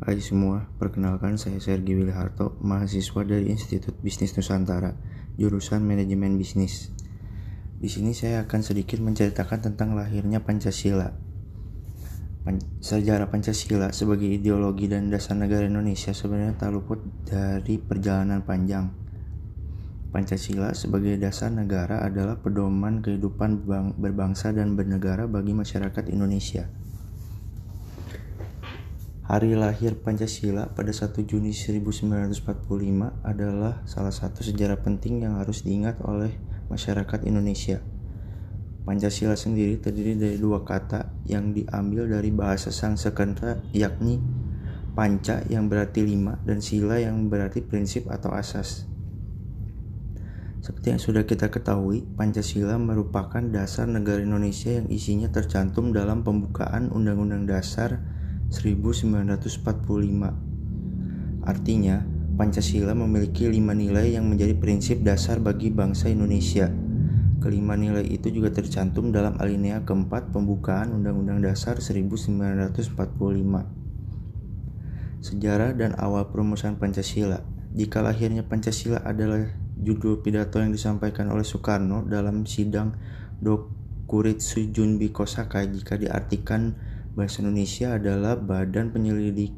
Hai semua, perkenalkan saya Sergi Wilharto, mahasiswa dari Institut Bisnis Nusantara, jurusan Manajemen Bisnis. Di sini saya akan sedikit menceritakan tentang lahirnya Pancasila. Pan sejarah Pancasila sebagai ideologi dan dasar negara Indonesia sebenarnya tak luput dari perjalanan panjang. Pancasila sebagai dasar negara adalah pedoman kehidupan berbangsa dan bernegara bagi masyarakat Indonesia. Hari lahir Pancasila pada 1 Juni 1945 adalah salah satu sejarah penting yang harus diingat oleh masyarakat Indonesia. Pancasila sendiri terdiri dari dua kata yang diambil dari bahasa Sanskerta yakni panca yang berarti lima dan sila yang berarti prinsip atau asas. Seperti yang sudah kita ketahui, Pancasila merupakan dasar negara Indonesia yang isinya tercantum dalam pembukaan Undang-Undang Dasar 1945. Artinya, Pancasila memiliki lima nilai yang menjadi prinsip dasar bagi bangsa Indonesia. Kelima nilai itu juga tercantum dalam alinea keempat pembukaan Undang-Undang Dasar 1945. Sejarah dan awal perumusan Pancasila. Jika lahirnya Pancasila adalah judul pidato yang disampaikan oleh Soekarno dalam sidang Dokuritsu Junbi Kosaka jika diartikan Bahasa Indonesia adalah Badan Penyelidik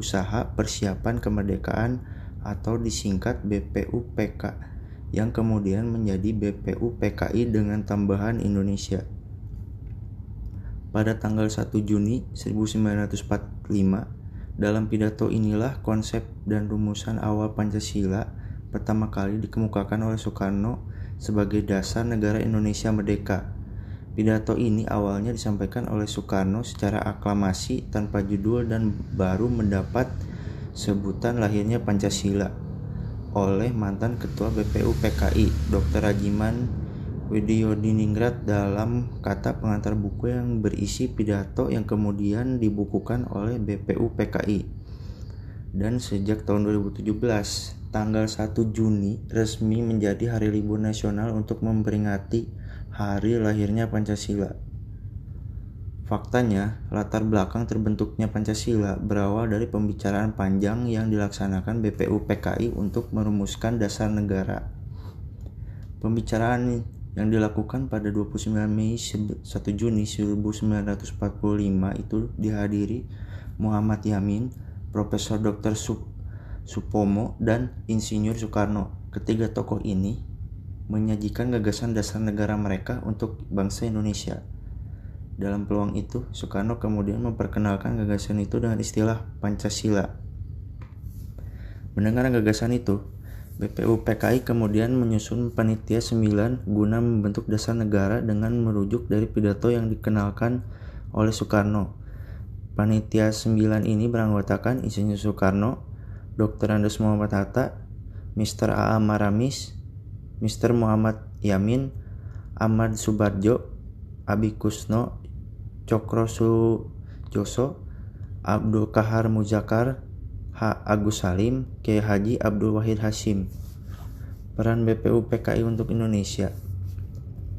Usaha Persiapan Kemerdekaan atau disingkat BPUPK yang kemudian menjadi BPUPKI dengan tambahan Indonesia. Pada tanggal 1 Juni 1945, dalam pidato inilah konsep dan rumusan awal Pancasila pertama kali dikemukakan oleh Soekarno sebagai dasar negara Indonesia merdeka Pidato ini awalnya disampaikan oleh Soekarno secara aklamasi tanpa judul dan baru mendapat sebutan lahirnya Pancasila oleh mantan Ketua BPU PKI Dr. Rajiman Widyodiningrat dalam kata pengantar buku yang berisi pidato yang kemudian dibukukan oleh BPU PKI. Dan sejak tahun 2017, tanggal 1 Juni resmi menjadi hari libur nasional untuk memperingati hari lahirnya Pancasila. Faktanya, latar belakang terbentuknya Pancasila berawal dari pembicaraan panjang yang dilaksanakan BPU PKI untuk merumuskan dasar negara. Pembicaraan yang dilakukan pada 29 Mei 1 Juni 1945 itu dihadiri Muhammad Yamin, Profesor Dr. Supomo, dan Insinyur Soekarno. Ketiga tokoh ini menyajikan gagasan dasar negara mereka untuk bangsa Indonesia. Dalam peluang itu, Soekarno kemudian memperkenalkan gagasan itu dengan istilah Pancasila. Mendengar gagasan itu, BPU PKI kemudian menyusun panitia 9 guna membentuk dasar negara dengan merujuk dari pidato yang dikenalkan oleh Soekarno. Panitia 9 ini beranggotakan Insinyur Soekarno, Dr. Andes Muhammad Hatta, Mr. A.A. Maramis, Mr. Muhammad Yamin, Ahmad Subarjo, Abi Kusno, Cokro Sujoso, Abdul Kahar Muzakar, H. Agus Salim, K. Haji Abdul Wahid Hashim. Peran BPU PKI untuk Indonesia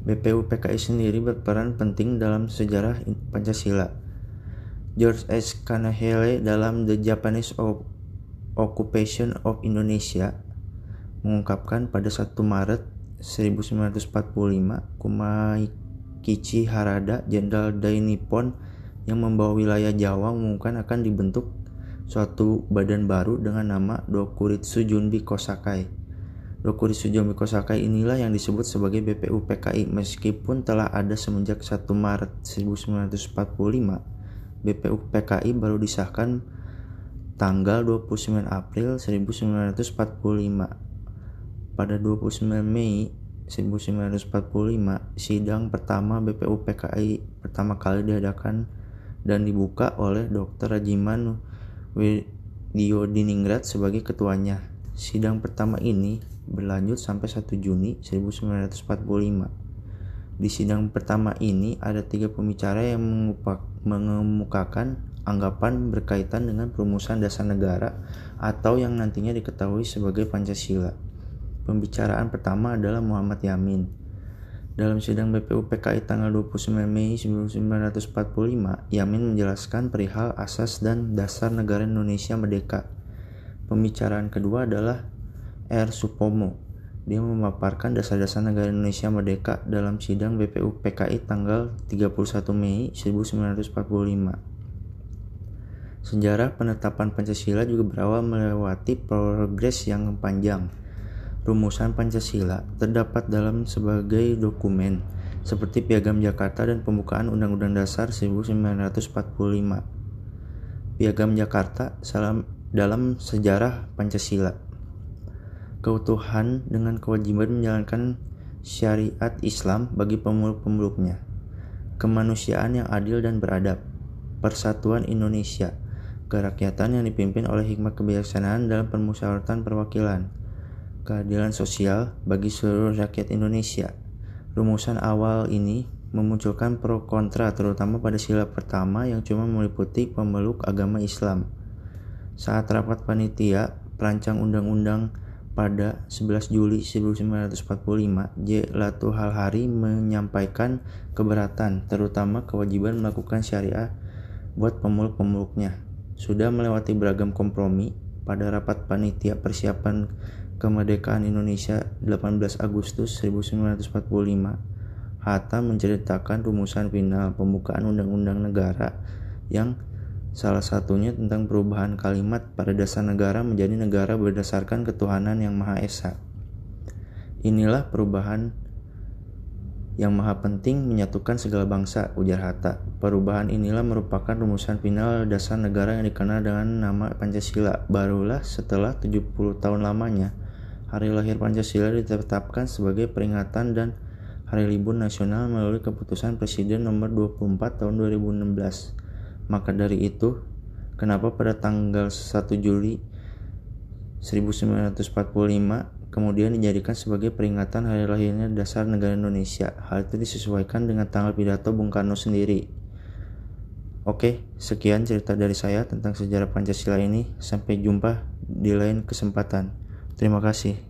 BPU PKI sendiri berperan penting dalam sejarah Pancasila. George S. Kanahele dalam The Japanese Occupation of Indonesia mengungkapkan pada 1 Maret 1945 Kumaikichi Harada, Jenderal Dai Nippon yang membawa wilayah Jawa mengumumkan akan dibentuk suatu badan baru dengan nama Dokuritsu Junbi Kosakai. Dokuritsu Junbi Kosakai inilah yang disebut sebagai BPU PKI meskipun telah ada semenjak 1 Maret 1945 BPU PKI baru disahkan tanggal 29 April 1945 pada 29 Mei 1945, sidang pertama BPU PKI pertama kali diadakan dan dibuka oleh Dr. Rajiman Widyodiningrat sebagai ketuanya. Sidang pertama ini berlanjut sampai 1 Juni 1945. Di sidang pertama ini ada tiga pembicara yang mengemukakan anggapan berkaitan dengan perumusan dasar negara atau yang nantinya diketahui sebagai Pancasila. Pembicaraan pertama adalah Muhammad Yamin. Dalam sidang BPU PKI tanggal 29 Mei 1945, Yamin menjelaskan perihal asas dan dasar negara Indonesia merdeka. Pembicaraan kedua adalah R. Supomo. Dia memaparkan dasar-dasar negara Indonesia merdeka dalam sidang BPU PKI tanggal 31 Mei 1945. Sejarah penetapan Pancasila juga berawal melewati progres yang panjang rumusan Pancasila terdapat dalam sebagai dokumen seperti Piagam Jakarta dan pembukaan Undang-Undang Dasar 1945. Piagam Jakarta dalam sejarah Pancasila. Keutuhan dengan kewajiban menjalankan syariat Islam bagi pemeluk-pemeluknya. Kemanusiaan yang adil dan beradab. Persatuan Indonesia. Kerakyatan yang dipimpin oleh hikmat kebijaksanaan dalam permusyawaratan perwakilan keadilan sosial bagi seluruh rakyat Indonesia. Rumusan awal ini memunculkan pro kontra terutama pada sila pertama yang cuma meliputi pemeluk agama Islam. Saat rapat panitia perancang undang-undang pada 11 Juli 1945, J. Latu Halhari menyampaikan keberatan, terutama kewajiban melakukan syariah buat pemeluk-pemeluknya. Sudah melewati beragam kompromi pada rapat panitia persiapan kemerdekaan Indonesia 18 Agustus 1945, Hatta menceritakan rumusan final pembukaan undang-undang negara yang salah satunya tentang perubahan kalimat pada dasar negara menjadi negara berdasarkan ketuhanan yang Maha Esa. Inilah perubahan yang maha penting menyatukan segala bangsa, ujar Hatta. Perubahan inilah merupakan rumusan final dasar negara yang dikenal dengan nama Pancasila. Barulah setelah 70 tahun lamanya, Hari lahir Pancasila ditetapkan sebagai peringatan dan hari libur nasional melalui keputusan Presiden nomor 24 tahun 2016. Maka dari itu, kenapa pada tanggal 1 Juli 1945 kemudian dijadikan sebagai peringatan hari lahirnya dasar negara Indonesia. Hal itu disesuaikan dengan tanggal pidato Bung Karno sendiri. Oke, sekian cerita dari saya tentang sejarah Pancasila ini. Sampai jumpa di lain kesempatan. Terima kasih.